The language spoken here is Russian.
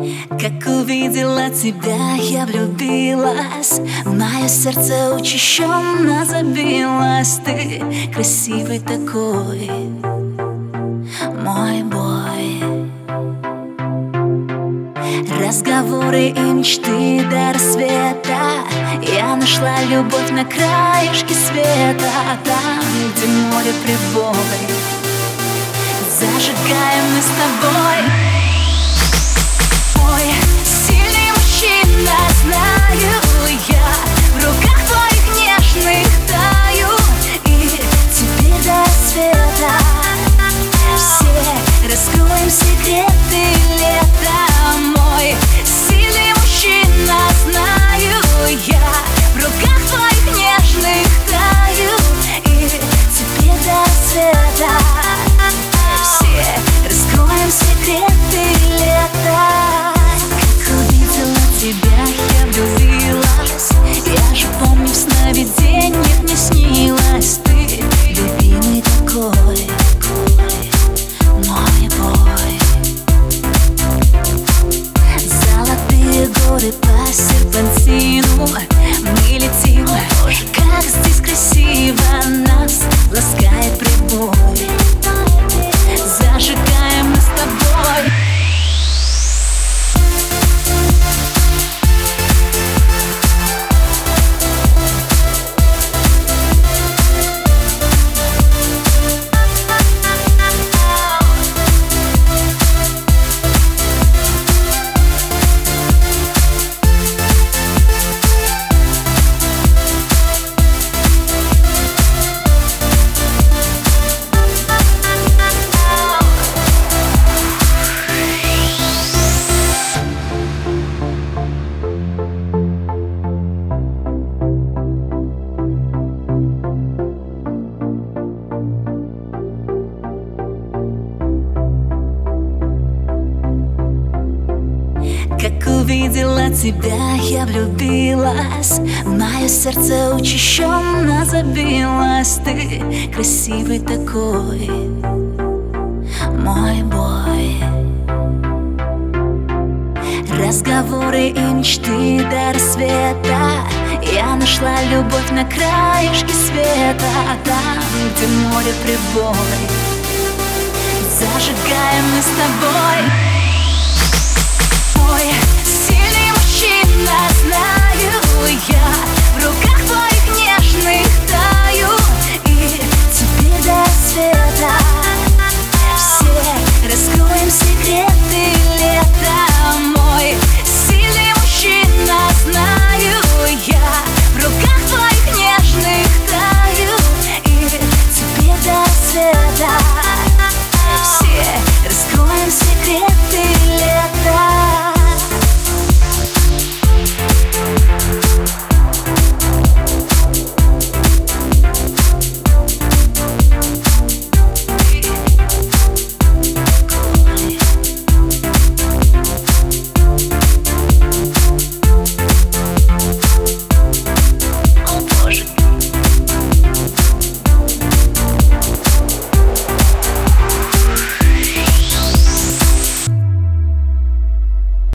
Как увидела тебя, я влюбилась. Мое сердце учащенно забилось. Ты красивый такой, мой бой. Разговоры и мечты до рассвета. Я нашла любовь на краешке света. Там, где море прибой Зажигаем мы с тобой увидела тебя, я влюбилась. Мое сердце учащенно забилось. Ты красивый такой, мой бой. Разговоры и мечты до рассвета. Я нашла любовь на краешке света. Там, где море прибой Зажигаем мы с тобой